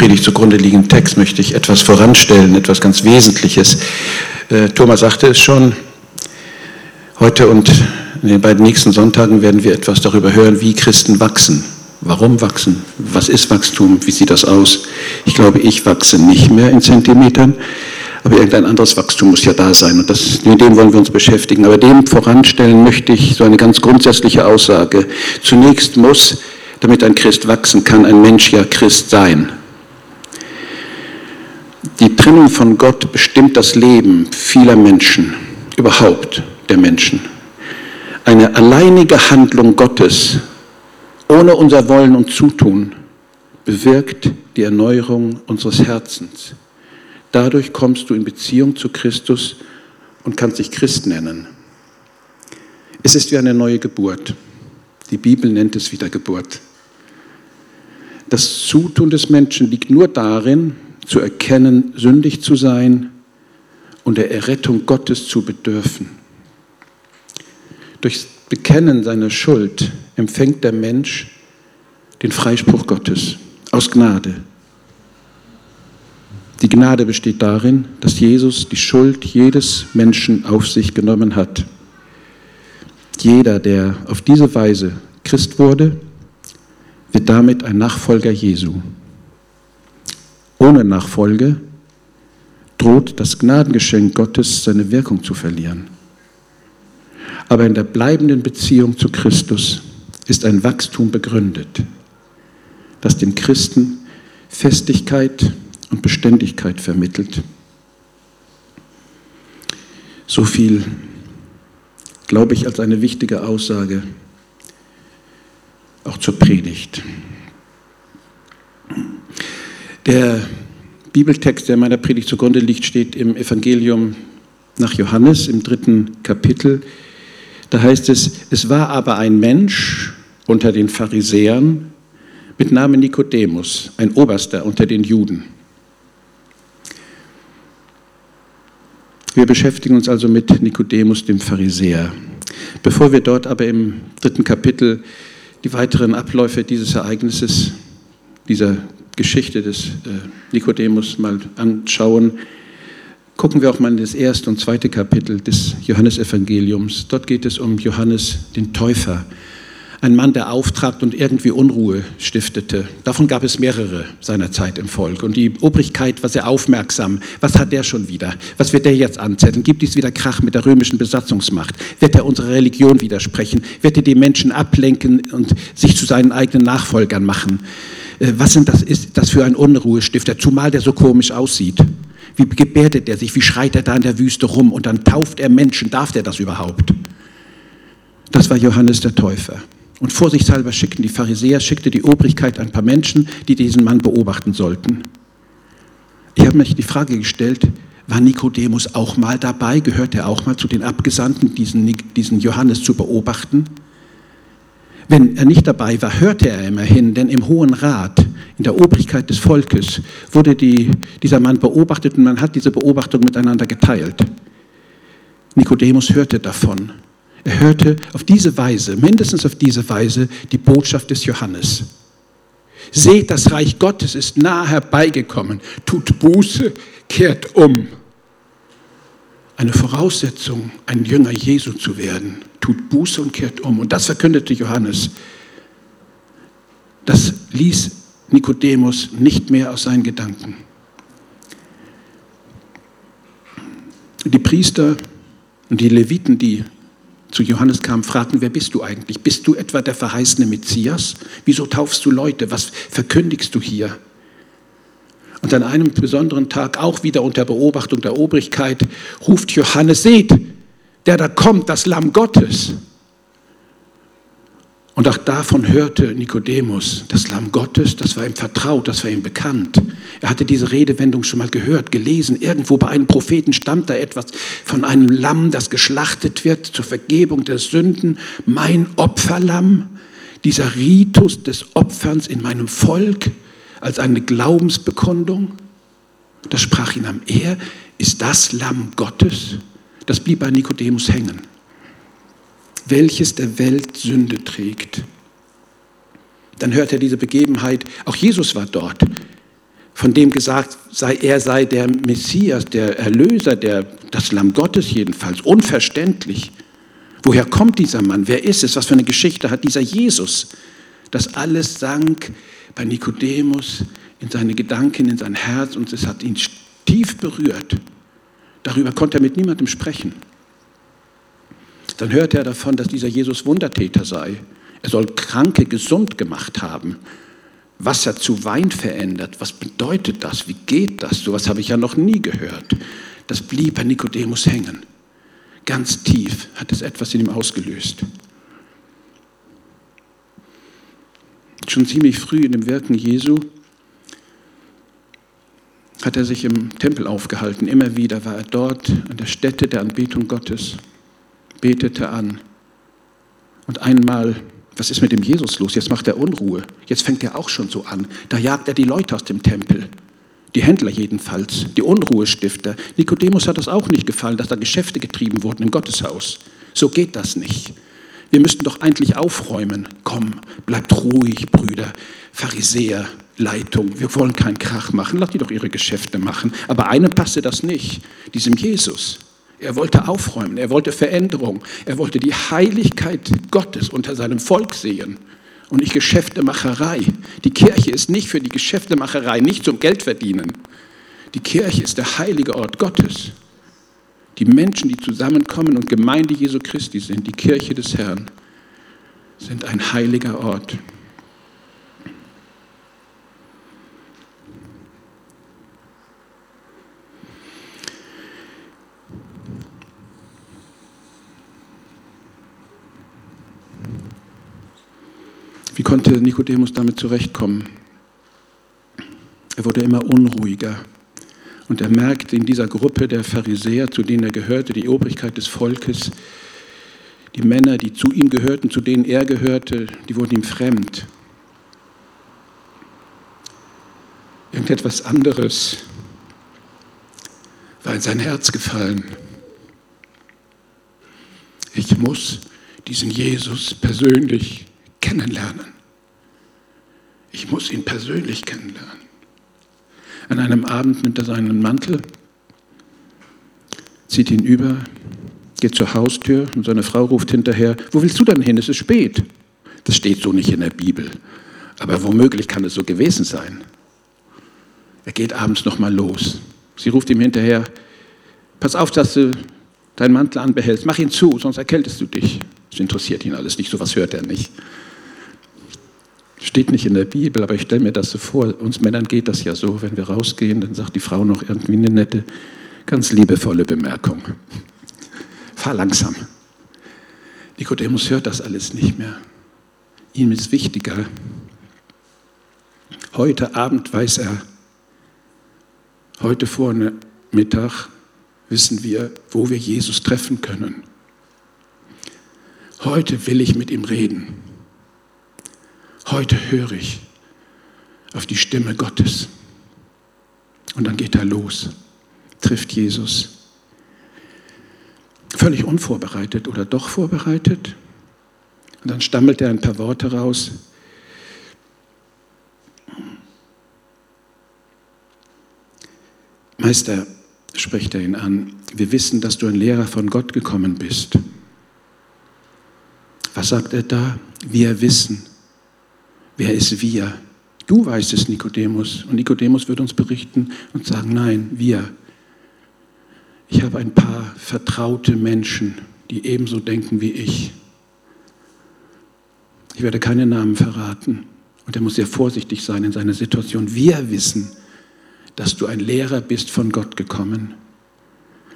Predigt zugrunde liegenden Text möchte ich etwas voranstellen, etwas ganz Wesentliches. Äh, Thomas sagte es schon, heute und in den beiden nächsten Sonntagen werden wir etwas darüber hören, wie Christen wachsen. Warum wachsen? Was ist Wachstum? Wie sieht das aus? Ich glaube, ich wachse nicht mehr in Zentimetern, aber irgendein anderes Wachstum muss ja da sein und das, mit dem wollen wir uns beschäftigen. Aber dem voranstellen möchte ich so eine ganz grundsätzliche Aussage. Zunächst muss, damit ein Christ wachsen kann, ein Mensch ja Christ sein. Die Trennung von Gott bestimmt das Leben vieler Menschen, überhaupt der Menschen. Eine alleinige Handlung Gottes ohne unser Wollen und Zutun bewirkt die Erneuerung unseres Herzens. Dadurch kommst du in Beziehung zu Christus und kannst dich Christ nennen. Es ist wie eine neue Geburt. Die Bibel nennt es Wiedergeburt. Das Zutun des Menschen liegt nur darin, zu erkennen, sündig zu sein und der Errettung Gottes zu bedürfen. Durch Bekennen seiner Schuld empfängt der Mensch den Freispruch Gottes aus Gnade. Die Gnade besteht darin, dass Jesus die Schuld jedes Menschen auf sich genommen hat. Jeder, der auf diese Weise Christ wurde, wird damit ein Nachfolger Jesu. Ohne Nachfolge droht das Gnadengeschenk Gottes seine Wirkung zu verlieren. Aber in der bleibenden Beziehung zu Christus ist ein Wachstum begründet, das dem Christen Festigkeit und Beständigkeit vermittelt. So viel, glaube ich, als eine wichtige Aussage auch zur Predigt. Der Bibeltext, der meiner Predigt zugrunde liegt, steht im Evangelium nach Johannes im dritten Kapitel. Da heißt es, es war aber ein Mensch unter den Pharisäern mit Namen Nikodemus, ein Oberster unter den Juden. Wir beschäftigen uns also mit Nikodemus, dem Pharisäer. Bevor wir dort aber im dritten Kapitel die weiteren Abläufe dieses Ereignisses, dieser Geschichte des äh, Nikodemus mal anschauen, gucken wir auch mal in das erste und zweite Kapitel des Johannesevangeliums. Dort geht es um Johannes den Täufer, ein Mann, der auftrat und irgendwie Unruhe stiftete. Davon gab es mehrere seiner Zeit im Volk. Und die Obrigkeit war sehr aufmerksam. Was hat der schon wieder? Was wird der jetzt anzetteln? Gibt es wieder Krach mit der römischen Besatzungsmacht? Wird er unserer Religion widersprechen? Wird er die Menschen ablenken und sich zu seinen eigenen Nachfolgern machen? Äh, was sind das, ist das für ein Unruhestifter, zumal der so komisch aussieht? Wie gebärdet er sich? Wie schreit er da in der Wüste rum? Und dann tauft er Menschen. Darf der das überhaupt? Das war Johannes der Täufer. Und vorsichtshalber schickten die Pharisäer, schickte die Obrigkeit ein paar Menschen, die diesen Mann beobachten sollten. Ich habe mir die Frage gestellt, war Nikodemus auch mal dabei? Gehört er auch mal zu den Abgesandten, diesen, diesen Johannes zu beobachten? Wenn er nicht dabei war, hörte er immerhin, denn im Hohen Rat, in der Obrigkeit des Volkes, wurde die, dieser Mann beobachtet und man hat diese Beobachtung miteinander geteilt. Nikodemus hörte davon. Er hörte auf diese Weise, mindestens auf diese Weise, die Botschaft des Johannes. Seht, das Reich Gottes ist nahe herbeigekommen. Tut Buße, kehrt um. Eine Voraussetzung, ein Jünger Jesu zu werden. Tut Buße und kehrt um. Und das verkündete Johannes. Das ließ Nikodemus nicht mehr aus seinen Gedanken. Die Priester und die Leviten, die zu Johannes kamen, fragten, wer bist du eigentlich? Bist du etwa der verheißene Messias? Wieso taufst du Leute? Was verkündigst du hier? Und an einem besonderen Tag, auch wieder unter Beobachtung der Obrigkeit, ruft Johannes, seht, der da kommt, das Lamm Gottes. Und auch davon hörte Nikodemus, das Lamm Gottes, das war ihm vertraut, das war ihm bekannt. Er hatte diese Redewendung schon mal gehört, gelesen. Irgendwo bei einem Propheten stammt da etwas von einem Lamm, das geschlachtet wird zur Vergebung der Sünden. Mein Opferlamm, dieser Ritus des Opferns in meinem Volk als eine Glaubensbekundung. Das sprach ihn am Er, ist das Lamm Gottes? Das blieb bei Nikodemus hängen welches der Welt Sünde trägt. Dann hört er diese Begebenheit, auch Jesus war dort, von dem gesagt sei, er sei der Messias, der Erlöser, der, das Lamm Gottes jedenfalls. Unverständlich. Woher kommt dieser Mann? Wer ist es? Was für eine Geschichte hat dieser Jesus? Das alles sank bei Nikodemus in seine Gedanken, in sein Herz und es hat ihn tief berührt. Darüber konnte er mit niemandem sprechen. Dann hörte er davon, dass dieser Jesus Wundertäter sei. Er soll Kranke gesund gemacht haben. Wasser zu Wein verändert. Was bedeutet das? Wie geht das? So etwas habe ich ja noch nie gehört. Das blieb bei Nikodemus hängen. Ganz tief hat es etwas in ihm ausgelöst. Schon ziemlich früh in dem Wirken Jesu hat er sich im Tempel aufgehalten. Immer wieder war er dort an der Stätte der Anbetung Gottes, betete an. Und einmal, was ist mit dem Jesus los? Jetzt macht er Unruhe. Jetzt fängt er auch schon so an. Da jagt er die Leute aus dem Tempel. Die Händler jedenfalls, die Unruhestifter. Nikodemus hat es auch nicht gefallen, dass da Geschäfte getrieben wurden im Gotteshaus. So geht das nicht. Wir müssten doch eigentlich aufräumen. Komm, bleibt ruhig, Brüder, Pharisäer, Leitung. Wir wollen keinen Krach machen. Lass die doch ihre Geschäfte machen. Aber einem passte das nicht, diesem Jesus. Er wollte aufräumen, er wollte Veränderung, er wollte die Heiligkeit Gottes unter seinem Volk sehen und nicht Geschäftemacherei. Die Kirche ist nicht für die Geschäftemacherei, nicht zum Geldverdienen. Die Kirche ist der heilige Ort Gottes. Die Menschen, die zusammenkommen und Gemeinde Jesu Christi sind, die Kirche des Herrn, sind ein heiliger Ort. Wie konnte Nikodemus damit zurechtkommen? Er wurde immer unruhiger. Und er merkte in dieser Gruppe der Pharisäer, zu denen er gehörte, die Obrigkeit des Volkes, die Männer, die zu ihm gehörten, zu denen er gehörte, die wurden ihm fremd. Irgendetwas anderes war in sein Herz gefallen. Ich muss diesen Jesus persönlich kennenlernen. Ich muss ihn persönlich kennenlernen. An einem Abend nimmt er seinen Mantel, zieht ihn über, geht zur Haustür und seine Frau ruft hinterher, wo willst du denn hin? Es ist spät. Das steht so nicht in der Bibel. Aber womöglich kann es so gewesen sein. Er geht abends nochmal los. Sie ruft ihm hinterher, pass auf, dass du deinen Mantel anbehältst, mach ihn zu, sonst erkältest du dich. Das interessiert ihn alles nicht, sowas hört er nicht. Steht nicht in der Bibel, aber ich stelle mir das so vor. Uns Männern geht das ja so, wenn wir rausgehen, dann sagt die Frau noch irgendwie eine nette, ganz liebevolle Bemerkung. Fahr langsam. Nikodemus hört das alles nicht mehr. Ihm ist wichtiger. Heute Abend weiß er, heute Vormittag wissen wir, wo wir Jesus treffen können. Heute will ich mit ihm reden. Heute höre ich auf die Stimme Gottes. Und dann geht er los, trifft Jesus. Völlig unvorbereitet oder doch vorbereitet. Und dann stammelt er ein paar Worte raus. Meister, spricht er ihn an, wir wissen, dass du ein Lehrer von Gott gekommen bist. Was sagt er da? Wir wissen. Wer ist wir? Du weißt es, Nikodemus. Und Nikodemus wird uns berichten und sagen, nein, wir. Ich habe ein paar vertraute Menschen, die ebenso denken wie ich. Ich werde keine Namen verraten. Und er muss sehr vorsichtig sein in seiner Situation. Wir wissen, dass du ein Lehrer bist von Gott gekommen.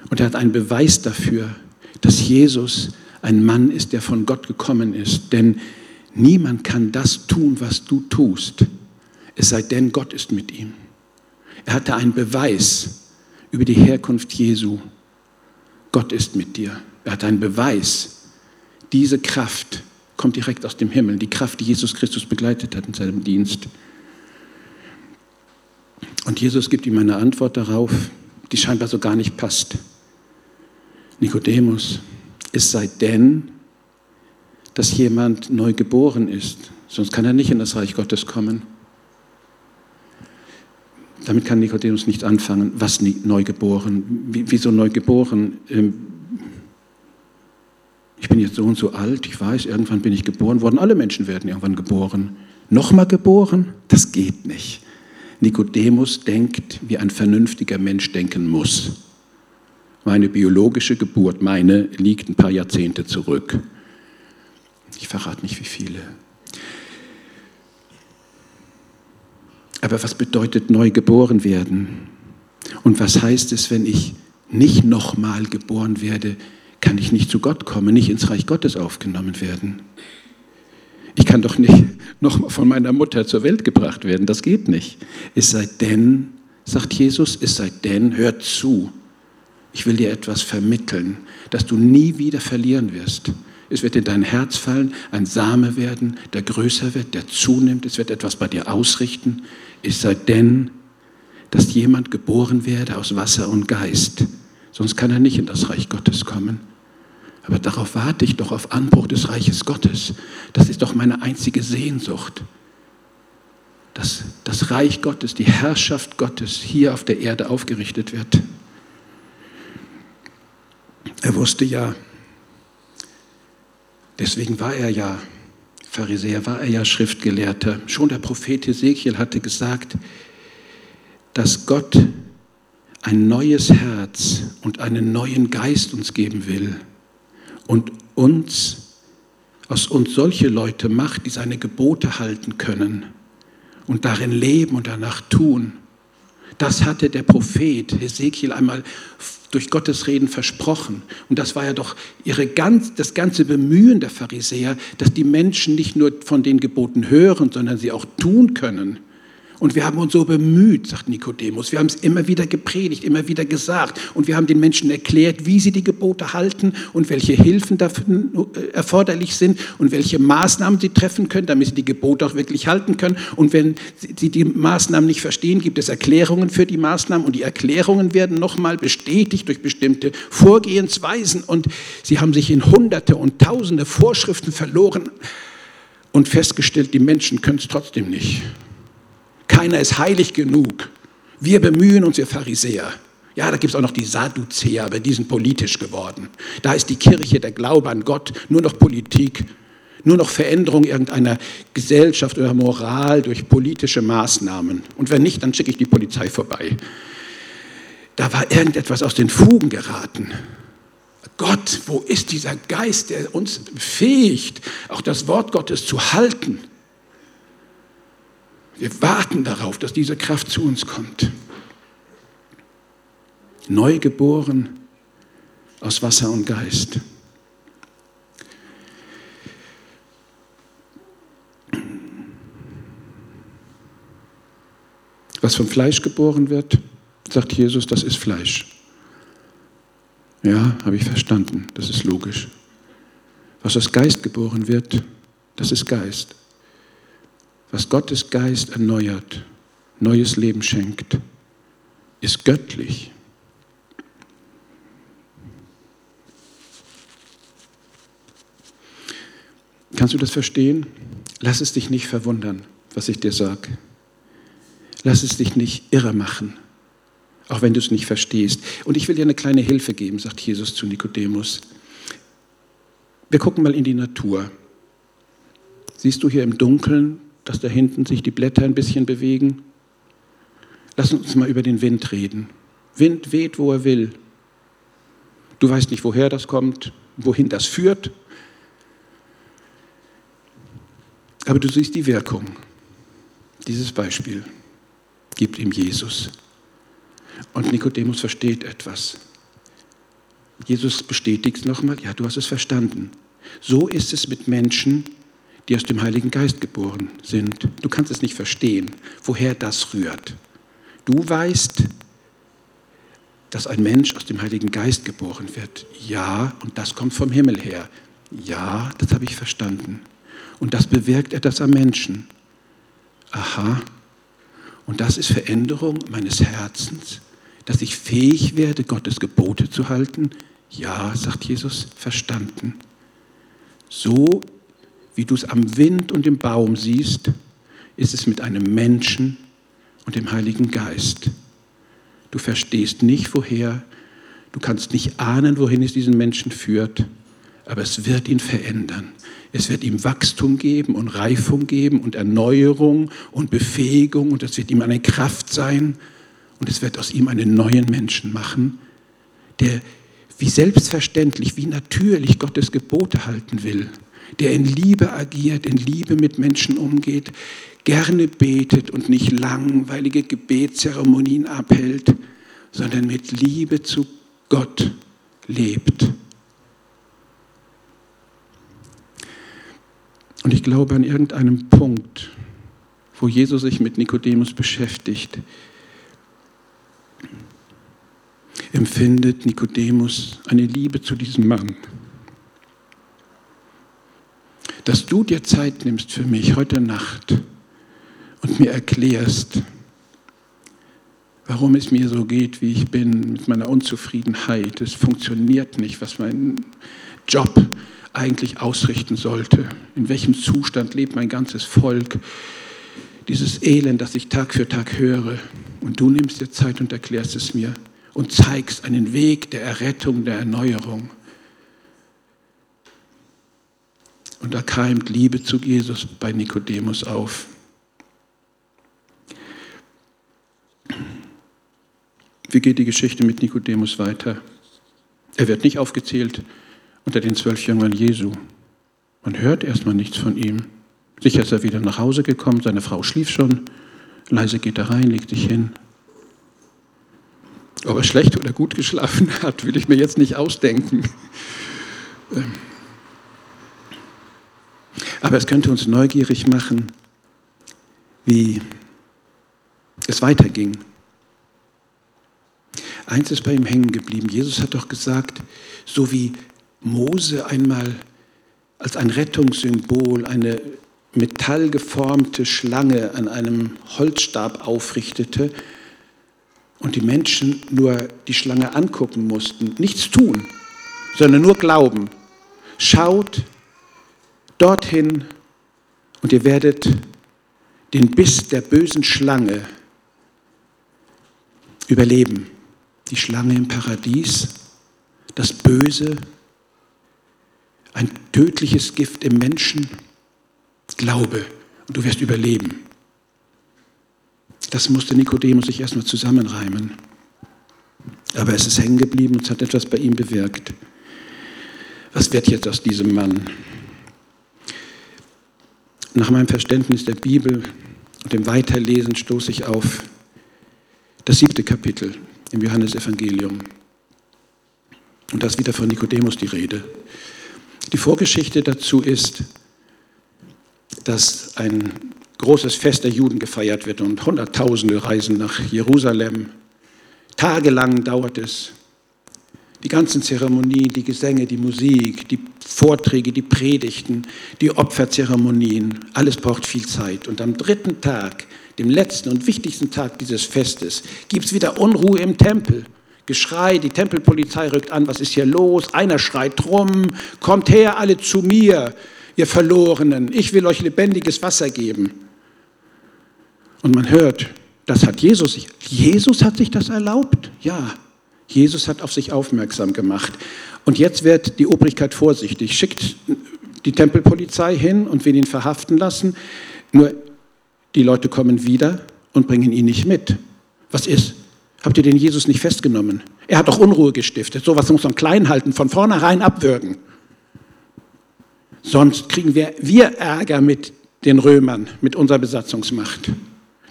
Und er hat einen Beweis dafür, dass Jesus ein Mann ist, der von Gott gekommen ist. Denn Niemand kann das tun, was du tust, es sei denn, Gott ist mit ihm. Er hatte einen Beweis über die Herkunft Jesu. Gott ist mit dir. Er hat einen Beweis. Diese Kraft kommt direkt aus dem Himmel, die Kraft, die Jesus Christus begleitet hat in seinem Dienst. Und Jesus gibt ihm eine Antwort darauf, die scheinbar so gar nicht passt. Nikodemus, es sei denn, dass jemand neu geboren ist, sonst kann er nicht in das Reich Gottes kommen. Damit kann Nikodemus nichts anfangen. Was neugeboren? Wieso neugeboren? Ähm, ich bin jetzt so und so alt, ich weiß, irgendwann bin ich geboren worden. Alle Menschen werden irgendwann geboren. Nochmal geboren? Das geht nicht. Nikodemus denkt, wie ein vernünftiger Mensch denken muss. Meine biologische Geburt, meine, liegt ein paar Jahrzehnte zurück. Ich verrate nicht, wie viele. Aber was bedeutet neu geboren werden? Und was heißt es, wenn ich nicht nochmal geboren werde, kann ich nicht zu Gott kommen, nicht ins Reich Gottes aufgenommen werden? Ich kann doch nicht nochmal von meiner Mutter zur Welt gebracht werden, das geht nicht. Es sei denn, sagt Jesus, es sei denn, hört zu, ich will dir etwas vermitteln, das du nie wieder verlieren wirst. Es wird in dein Herz fallen, ein Same werden, der größer wird, der zunimmt. Es wird etwas bei dir ausrichten. Es sei denn, dass jemand geboren werde aus Wasser und Geist. Sonst kann er nicht in das Reich Gottes kommen. Aber darauf warte ich doch auf Anbruch des Reiches Gottes. Das ist doch meine einzige Sehnsucht. Dass das Reich Gottes, die Herrschaft Gottes hier auf der Erde aufgerichtet wird. Er wusste ja, Deswegen war er ja Pharisäer, war er ja Schriftgelehrter. Schon der Prophet Ezekiel hatte gesagt, dass Gott ein neues Herz und einen neuen Geist uns geben will und uns aus uns solche Leute macht, die seine Gebote halten können und darin leben und danach tun. Das hatte der Prophet Ezekiel einmal durch Gottes Reden versprochen. Und das war ja doch ihre ganz, das ganze Bemühen der Pharisäer, dass die Menschen nicht nur von den Geboten hören, sondern sie auch tun können. Und wir haben uns so bemüht, sagt Nikodemus. Wir haben es immer wieder gepredigt, immer wieder gesagt. Und wir haben den Menschen erklärt, wie sie die Gebote halten und welche Hilfen dafür äh, erforderlich sind und welche Maßnahmen sie treffen können, damit sie die Gebote auch wirklich halten können. Und wenn sie die Maßnahmen nicht verstehen, gibt es Erklärungen für die Maßnahmen. Und die Erklärungen werden nochmal bestätigt durch bestimmte Vorgehensweisen. Und sie haben sich in Hunderte und Tausende Vorschriften verloren und festgestellt, die Menschen können es trotzdem nicht. Keiner ist heilig genug. Wir bemühen uns, wir Pharisäer. Ja, da gibt es auch noch die Sadduzäer, aber die sind politisch geworden. Da ist die Kirche, der Glaube an Gott, nur noch Politik, nur noch Veränderung irgendeiner Gesellschaft oder Moral durch politische Maßnahmen. Und wenn nicht, dann schicke ich die Polizei vorbei. Da war irgendetwas aus den Fugen geraten. Gott, wo ist dieser Geist, der uns befähigt, auch das Wort Gottes zu halten? Wir warten darauf, dass diese Kraft zu uns kommt. Neugeboren aus Wasser und Geist. Was vom Fleisch geboren wird, sagt Jesus, das ist Fleisch. Ja, habe ich verstanden, das ist logisch. Was aus Geist geboren wird, das ist Geist was Gottes Geist erneuert, neues Leben schenkt, ist göttlich. Kannst du das verstehen? Lass es dich nicht verwundern, was ich dir sage. Lass es dich nicht irre machen, auch wenn du es nicht verstehst. Und ich will dir eine kleine Hilfe geben, sagt Jesus zu Nikodemus. Wir gucken mal in die Natur. Siehst du hier im Dunkeln dass da hinten sich die Blätter ein bisschen bewegen. Lass uns mal über den Wind reden. Wind weht, wo er will. Du weißt nicht, woher das kommt, wohin das führt. Aber du siehst die Wirkung. Dieses Beispiel gibt ihm Jesus. Und Nikodemus versteht etwas. Jesus bestätigt es nochmal, ja, du hast es verstanden. So ist es mit Menschen, die aus dem Heiligen Geist geboren sind. Du kannst es nicht verstehen, woher das rührt. Du weißt, dass ein Mensch aus dem Heiligen Geist geboren wird. Ja, und das kommt vom Himmel her. Ja, das habe ich verstanden. Und das bewirkt etwas am Menschen. Aha. Und das ist Veränderung meines Herzens, dass ich fähig werde, Gottes Gebote zu halten. Ja, sagt Jesus, verstanden. So wie du es am Wind und im Baum siehst, ist es mit einem Menschen und dem Heiligen Geist. Du verstehst nicht, woher, du kannst nicht ahnen, wohin es diesen Menschen führt, aber es wird ihn verändern. Es wird ihm Wachstum geben und Reifung geben und Erneuerung und Befähigung und es wird ihm eine Kraft sein und es wird aus ihm einen neuen Menschen machen, der wie selbstverständlich, wie natürlich Gottes Gebote halten will, der in Liebe agiert, in Liebe mit Menschen umgeht, gerne betet und nicht langweilige Gebetszeremonien abhält, sondern mit Liebe zu Gott lebt. Und ich glaube, an irgendeinem Punkt, wo Jesus sich mit Nikodemus beschäftigt, empfindet Nikodemus eine Liebe zu diesem Mann. Dass du dir Zeit nimmst für mich heute Nacht und mir erklärst, warum es mir so geht, wie ich bin, mit meiner Unzufriedenheit. Es funktioniert nicht, was mein Job eigentlich ausrichten sollte. In welchem Zustand lebt mein ganzes Volk? Dieses Elend, das ich Tag für Tag höre. Und du nimmst dir Zeit und erklärst es mir und zeigst einen Weg der Errettung, der Erneuerung. Und da keimt Liebe zu Jesus bei Nikodemus auf. Wie geht die Geschichte mit Nikodemus weiter? Er wird nicht aufgezählt unter den zwölf Jüngern Jesu. Man hört erstmal nichts von ihm. Sicher ist er wieder nach Hause gekommen, seine Frau schlief schon. Leise geht er rein, legt sich hin. Ob er schlecht oder gut geschlafen hat, will ich mir jetzt nicht ausdenken. Aber es könnte uns neugierig machen, wie es weiterging. Eins ist bei ihm hängen geblieben. Jesus hat doch gesagt, so wie Mose einmal als ein Rettungssymbol eine metallgeformte Schlange an einem Holzstab aufrichtete, und die Menschen nur die Schlange angucken mussten, nichts tun, sondern nur glauben. Schaut dorthin und ihr werdet den Biss der bösen Schlange überleben. Die Schlange im Paradies, das Böse, ein tödliches Gift im Menschen. Glaube und du wirst überleben. Das musste Nikodemus sich erstmal zusammenreimen. Aber es ist hängen geblieben und es hat etwas bei ihm bewirkt. Was wird jetzt aus diesem Mann? Nach meinem Verständnis der Bibel und dem Weiterlesen stoße ich auf das siebte Kapitel im Johannesevangelium. Und da ist wieder von Nikodemus die Rede. Die Vorgeschichte dazu ist, dass ein großes Fest der Juden gefeiert wird und Hunderttausende reisen nach Jerusalem. Tagelang dauert es. Die ganzen Zeremonien, die Gesänge, die Musik, die Vorträge, die Predigten, die Opferzeremonien, alles braucht viel Zeit. Und am dritten Tag, dem letzten und wichtigsten Tag dieses Festes, gibt es wieder Unruhe im Tempel. Geschrei, die Tempelpolizei rückt an, was ist hier los? Einer schreit rum, kommt her alle zu mir, ihr Verlorenen, ich will euch lebendiges Wasser geben. Und man hört, das hat Jesus sich, Jesus hat sich das erlaubt? Ja, Jesus hat auf sich aufmerksam gemacht. Und jetzt wird die Obrigkeit vorsichtig, schickt die Tempelpolizei hin und will ihn verhaften lassen. Nur die Leute kommen wieder und bringen ihn nicht mit. Was ist? Habt ihr den Jesus nicht festgenommen? Er hat doch Unruhe gestiftet. Sowas muss man klein halten, von vornherein abwürgen. Sonst kriegen wir, wir Ärger mit den Römern, mit unserer Besatzungsmacht.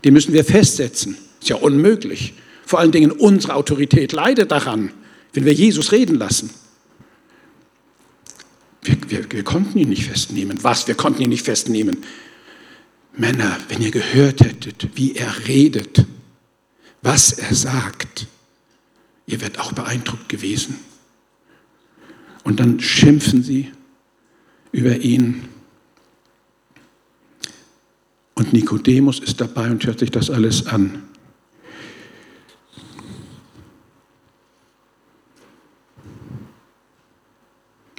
Die müssen wir festsetzen. Ist ja unmöglich. Vor allen Dingen unsere Autorität leidet daran, wenn wir Jesus reden lassen. Wir, wir, wir konnten ihn nicht festnehmen. Was? Wir konnten ihn nicht festnehmen. Männer, wenn ihr gehört hättet, wie er redet, was er sagt, ihr werdet auch beeindruckt gewesen. Und dann schimpfen sie über ihn und Nikodemus ist dabei und hört sich das alles an.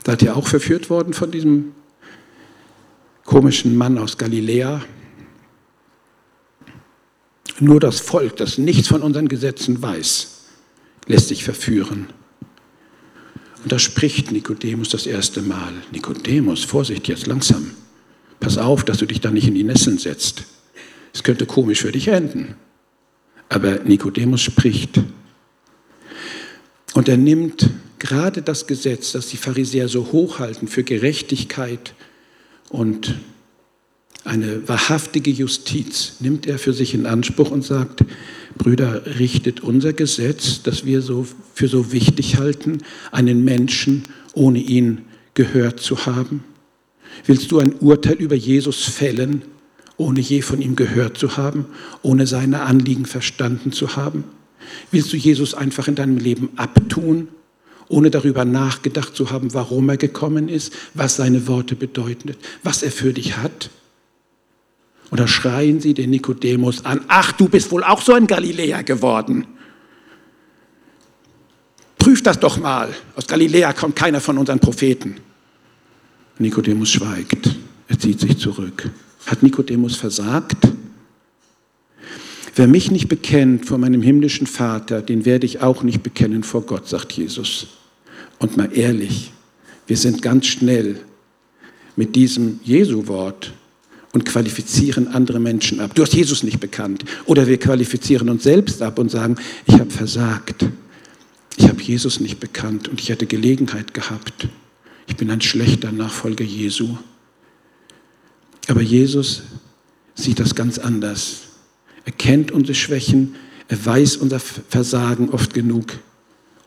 Seid ihr auch verführt worden von diesem komischen Mann aus Galiläa? Nur das Volk, das nichts von unseren Gesetzen weiß, lässt sich verführen. Und da spricht Nikodemus das erste Mal. Nikodemus, Vorsicht jetzt langsam. Pass auf, dass du dich da nicht in die Nesseln setzt. Es könnte komisch für dich enden. Aber Nikodemus spricht. Und er nimmt gerade das Gesetz, das die Pharisäer so hochhalten für Gerechtigkeit und eine wahrhaftige Justiz, nimmt er für sich in Anspruch und sagt, Brüder, richtet unser Gesetz, das wir so für so wichtig halten, einen Menschen ohne ihn gehört zu haben? Willst du ein Urteil über Jesus fällen, ohne je von ihm gehört zu haben, ohne seine Anliegen verstanden zu haben? Willst du Jesus einfach in deinem Leben abtun, ohne darüber nachgedacht zu haben, warum er gekommen ist, was seine Worte bedeuten, was er für dich hat? Oder schreien sie den Nikodemus an, ach, du bist wohl auch so ein Galiläer geworden. Prüf das doch mal. Aus Galiläa kommt keiner von unseren Propheten. Nikodemus schweigt. Er zieht sich zurück. Hat Nikodemus versagt? Wer mich nicht bekennt vor meinem himmlischen Vater, den werde ich auch nicht bekennen vor Gott, sagt Jesus. Und mal ehrlich, wir sind ganz schnell mit diesem Jesu-Wort und qualifizieren andere Menschen ab. Du hast Jesus nicht bekannt. Oder wir qualifizieren uns selbst ab und sagen, ich habe versagt. Ich habe Jesus nicht bekannt und ich hätte Gelegenheit gehabt. Ich bin ein schlechter Nachfolger Jesu. Aber Jesus sieht das ganz anders. Er kennt unsere Schwächen, er weiß unser Versagen oft genug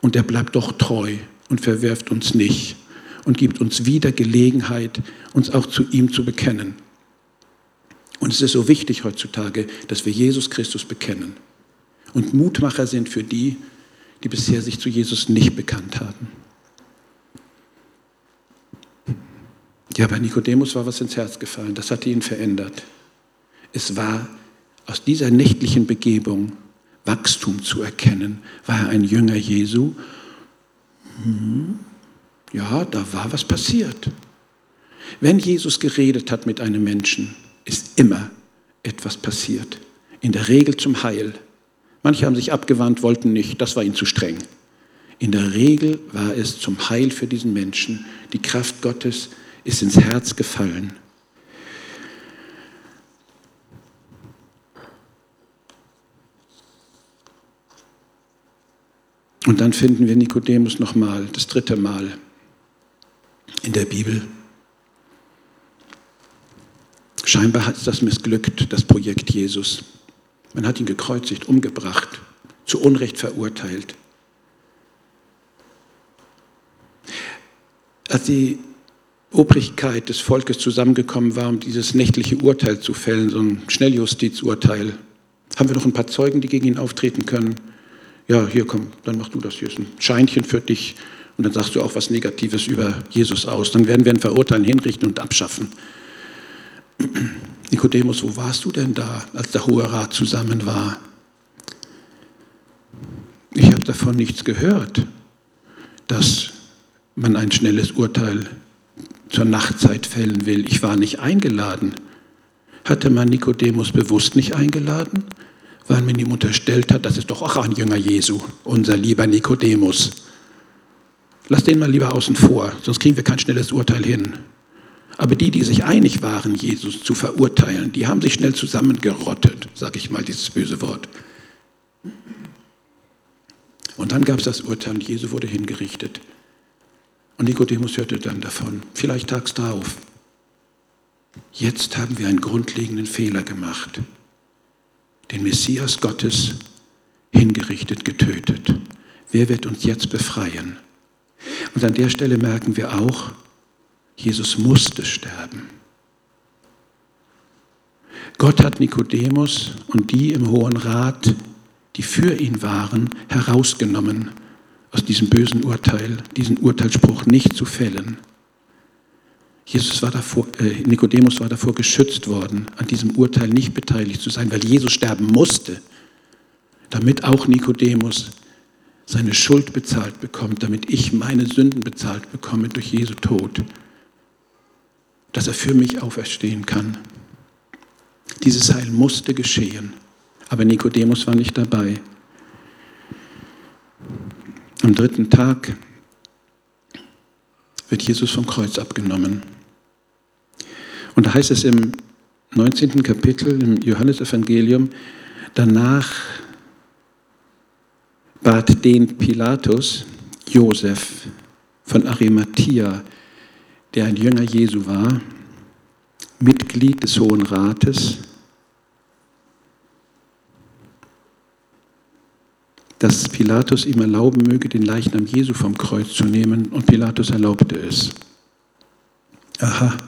und er bleibt doch treu und verwirft uns nicht und gibt uns wieder Gelegenheit, uns auch zu ihm zu bekennen. Und es ist so wichtig heutzutage, dass wir Jesus Christus bekennen und Mutmacher sind für die, die bisher sich zu Jesus nicht bekannt haben. Ja, bei Nikodemus war was ins Herz gefallen, das hatte ihn verändert. Es war aus dieser nächtlichen Begebung Wachstum zu erkennen. War er ein Jünger Jesu? Hm, ja, da war was passiert. Wenn Jesus geredet hat mit einem Menschen, ist immer etwas passiert. In der Regel zum Heil. Manche haben sich abgewandt, wollten nicht, das war ihnen zu streng. In der Regel war es zum Heil für diesen Menschen. Die Kraft Gottes ist ins Herz gefallen. Und dann finden wir Nikodemus nochmal, das dritte Mal in der Bibel. Scheinbar hat das missglückt, das Projekt Jesus. Man hat ihn gekreuzigt, umgebracht, zu Unrecht verurteilt. Als die Obrigkeit des Volkes zusammengekommen war, um dieses nächtliche Urteil zu fällen, so ein Schnelljustizurteil, haben wir noch ein paar Zeugen, die gegen ihn auftreten können. Ja, hier komm, dann mach du das. Hier ist ein Scheinchen für dich. Und dann sagst du auch was Negatives über Jesus aus. Dann werden wir ihn verurteilen, hinrichten und abschaffen. Nikodemus, wo warst du denn da, als der Hohe Rat zusammen war? Ich habe davon nichts gehört, dass man ein schnelles Urteil zur Nachtzeit fällen will. Ich war nicht eingeladen. Hatte man Nikodemus bewusst nicht eingeladen, weil man ihm unterstellt hat, das ist doch auch ein Jünger Jesu, unser lieber Nikodemus. Lass den mal lieber außen vor, sonst kriegen wir kein schnelles Urteil hin. Aber die, die sich einig waren, Jesus zu verurteilen, die haben sich schnell zusammengerottet, sage ich mal dieses böse Wort. Und dann gab es das Urteil und Jesus wurde hingerichtet. Und Nikodemus hörte dann davon, vielleicht tags drauf. Jetzt haben wir einen grundlegenden Fehler gemacht. Den Messias Gottes hingerichtet, getötet. Wer wird uns jetzt befreien? Und an der Stelle merken wir auch, Jesus musste sterben. Gott hat Nikodemus und die im Hohen Rat, die für ihn waren, herausgenommen aus diesem bösen Urteil, diesen Urteilsspruch nicht zu fällen. Jesus war davor, äh, Nikodemus war davor geschützt worden, an diesem Urteil nicht beteiligt zu sein, weil Jesus sterben musste, damit auch Nikodemus seine Schuld bezahlt bekommt, damit ich meine Sünden bezahlt bekomme durch Jesu Tod, dass er für mich auferstehen kann. Dieses Heil musste geschehen. Aber Nikodemus war nicht dabei. Am dritten Tag wird Jesus vom Kreuz abgenommen. Und da heißt es im 19. Kapitel im Johannesevangelium, danach bat den Pilatus Josef von Arimathea, der ein Jünger Jesu war, Mitglied des Hohen Rates, dass Pilatus ihm erlauben möge, den Leichnam Jesu vom Kreuz zu nehmen, und Pilatus erlaubte es. Aha,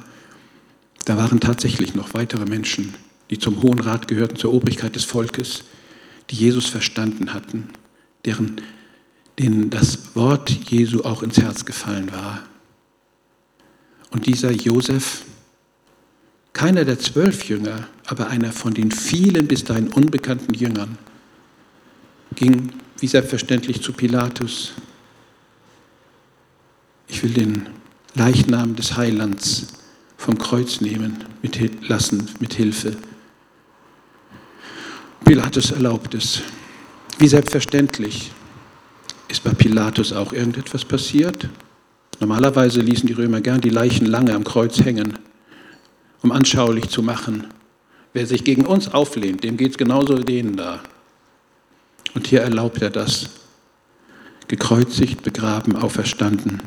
da waren tatsächlich noch weitere Menschen, die zum Hohen Rat gehörten, zur Obrigkeit des Volkes, die Jesus verstanden hatten, deren, denen das Wort Jesu auch ins Herz gefallen war. Und dieser Josef, keiner der zwölf Jünger, aber einer von den vielen bis dahin unbekannten Jüngern, ging wie selbstverständlich zu Pilatus. Ich will den Leichnam des Heilands vom Kreuz nehmen mit, lassen mit Hilfe. Pilatus erlaubt es. Wie selbstverständlich ist bei Pilatus auch irgendetwas passiert. Normalerweise ließen die Römer gern die Leichen lange am Kreuz hängen, um anschaulich zu machen, wer sich gegen uns auflehnt, dem geht es genauso denen da. Und hier erlaubt er das. Gekreuzigt, begraben, auferstanden.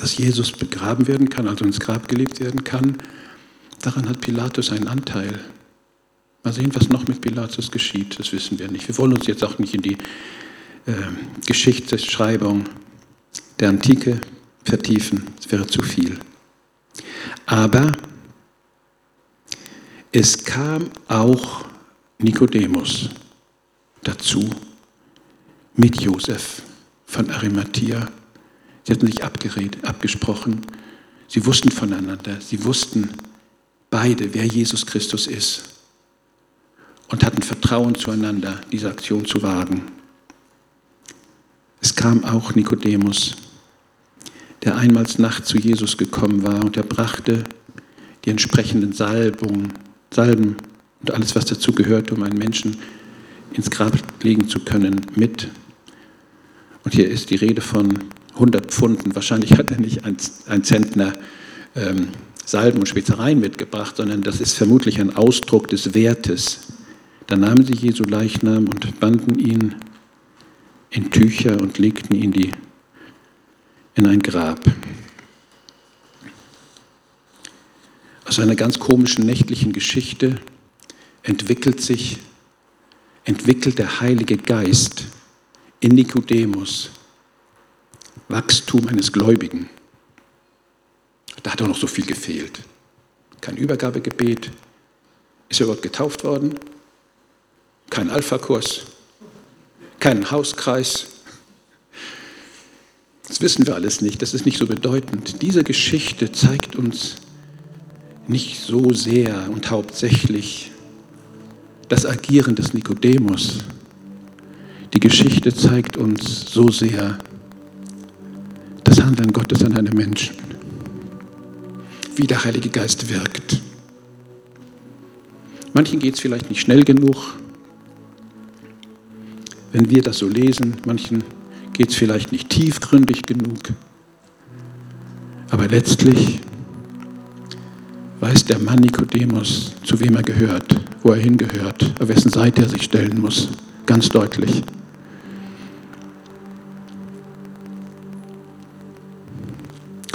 Dass Jesus begraben werden kann, also ins Grab gelegt werden kann, daran hat Pilatus einen Anteil. Mal sehen, was noch mit Pilatus geschieht, das wissen wir nicht. Wir wollen uns jetzt auch nicht in die äh, Geschichtsschreibung der Antike vertiefen, das wäre zu viel. Aber es kam auch Nikodemus dazu mit Josef von Arimathea. Sie hatten sich abgeredet, abgesprochen. Sie wussten voneinander. Sie wussten beide, wer Jesus Christus ist. Und hatten Vertrauen zueinander, diese Aktion zu wagen. Es kam auch Nikodemus, der einmals Nacht zu Jesus gekommen war und er brachte die entsprechenden Salbungen, Salben und alles, was dazu gehört, um einen Menschen ins Grab legen zu können, mit. Und hier ist die Rede von 100 Pfunden. Wahrscheinlich hat er nicht ein, Zentner ähm, Salben und Spezereien mitgebracht, sondern das ist vermutlich ein Ausdruck des Wertes. Da nahmen sie Jesu Leichnam und banden ihn in Tücher und legten ihn die, in ein Grab. Aus einer ganz komischen nächtlichen Geschichte entwickelt sich entwickelt der Heilige Geist in Nikodemus Wachstum eines Gläubigen. Da hat doch noch so viel gefehlt. Kein Übergabegebet. Ist er überhaupt getauft worden? Kein Alpha-Kurs. Kein Hauskreis. Das wissen wir alles nicht. Das ist nicht so bedeutend. Diese Geschichte zeigt uns nicht so sehr und hauptsächlich, das Agieren des Nikodemus. Die Geschichte zeigt uns so sehr das Handeln Gottes an einem Menschen, wie der Heilige Geist wirkt. Manchen geht es vielleicht nicht schnell genug, wenn wir das so lesen. Manchen geht es vielleicht nicht tiefgründig genug. Aber letztlich weiß der Mann Nikodemus, zu wem er gehört wo er hingehört, auf wessen Seite er sich stellen muss. Ganz deutlich.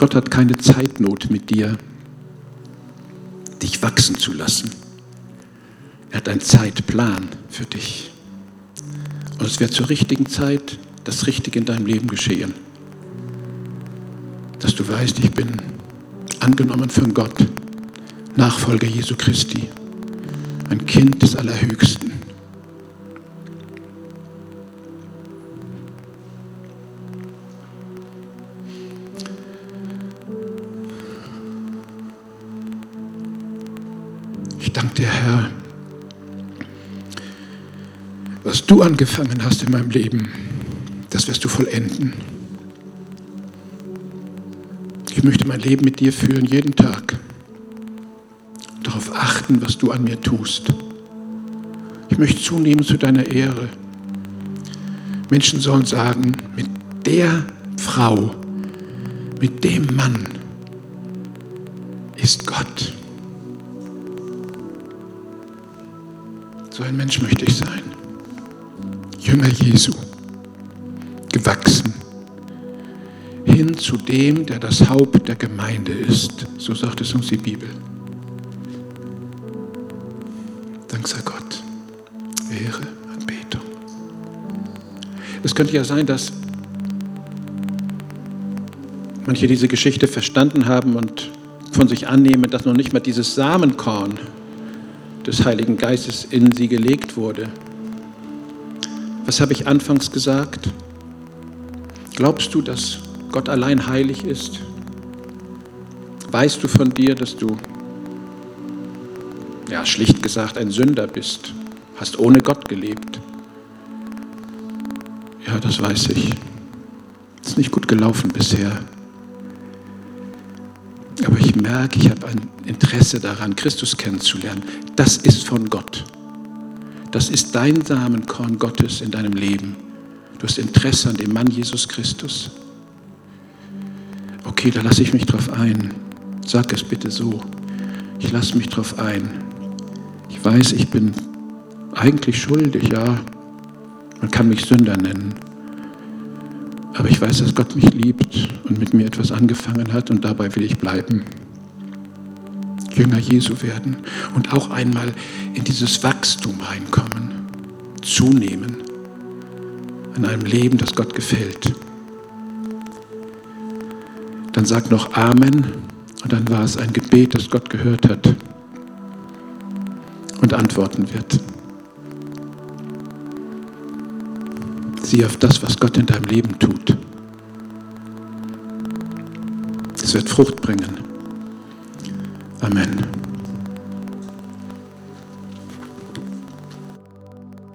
Gott hat keine Zeitnot mit dir, dich wachsen zu lassen. Er hat einen Zeitplan für dich. Und es wird zur richtigen Zeit das Richtige in deinem Leben geschehen. Dass du weißt, ich bin angenommen von Gott, Nachfolger Jesu Christi ein Kind des Allerhöchsten. Danke dir, Herr, was du angefangen hast in meinem Leben, das wirst du vollenden. Ich möchte mein Leben mit dir führen, jeden Tag darauf achten, was du an mir tust. Ich möchte zunehmen zu deiner Ehre. Menschen sollen sagen, mit der Frau, mit dem Mann ist Gott. So ein Mensch möchte ich sein. Jünger Jesu, gewachsen hin zu dem, der das Haupt der Gemeinde ist. So sagt es uns die Bibel. Dank sei Gott. Ehre, Anbetung. Es könnte ja sein, dass manche diese Geschichte verstanden haben und von sich annehmen, dass noch nicht mal dieses Samenkorn des Heiligen Geistes in sie gelegt wurde. Was habe ich anfangs gesagt? Glaubst du, dass Gott allein heilig ist? Weißt du von dir, dass du, ja, schlicht gesagt, ein Sünder bist? Hast ohne Gott gelebt? Ja, das weiß ich. Ist nicht gut gelaufen bisher. Merke, ich habe ein Interesse daran, Christus kennenzulernen. Das ist von Gott. Das ist dein Samenkorn Gottes in deinem Leben. Du hast Interesse an dem Mann Jesus Christus okay, da lasse ich mich drauf ein. Sag es bitte so. Ich lasse mich drauf ein. Ich weiß, ich bin eigentlich schuldig, ja. Man kann mich Sünder nennen. Aber ich weiß, dass Gott mich liebt und mit mir etwas angefangen hat und dabei will ich bleiben. Jünger Jesu werden und auch einmal in dieses Wachstum reinkommen, zunehmen in einem Leben, das Gott gefällt dann sag noch Amen und dann war es ein Gebet, das Gott gehört hat und antworten wird. Sieh auf das, was Gott in deinem Leben tut. Es wird Frucht bringen. Amen.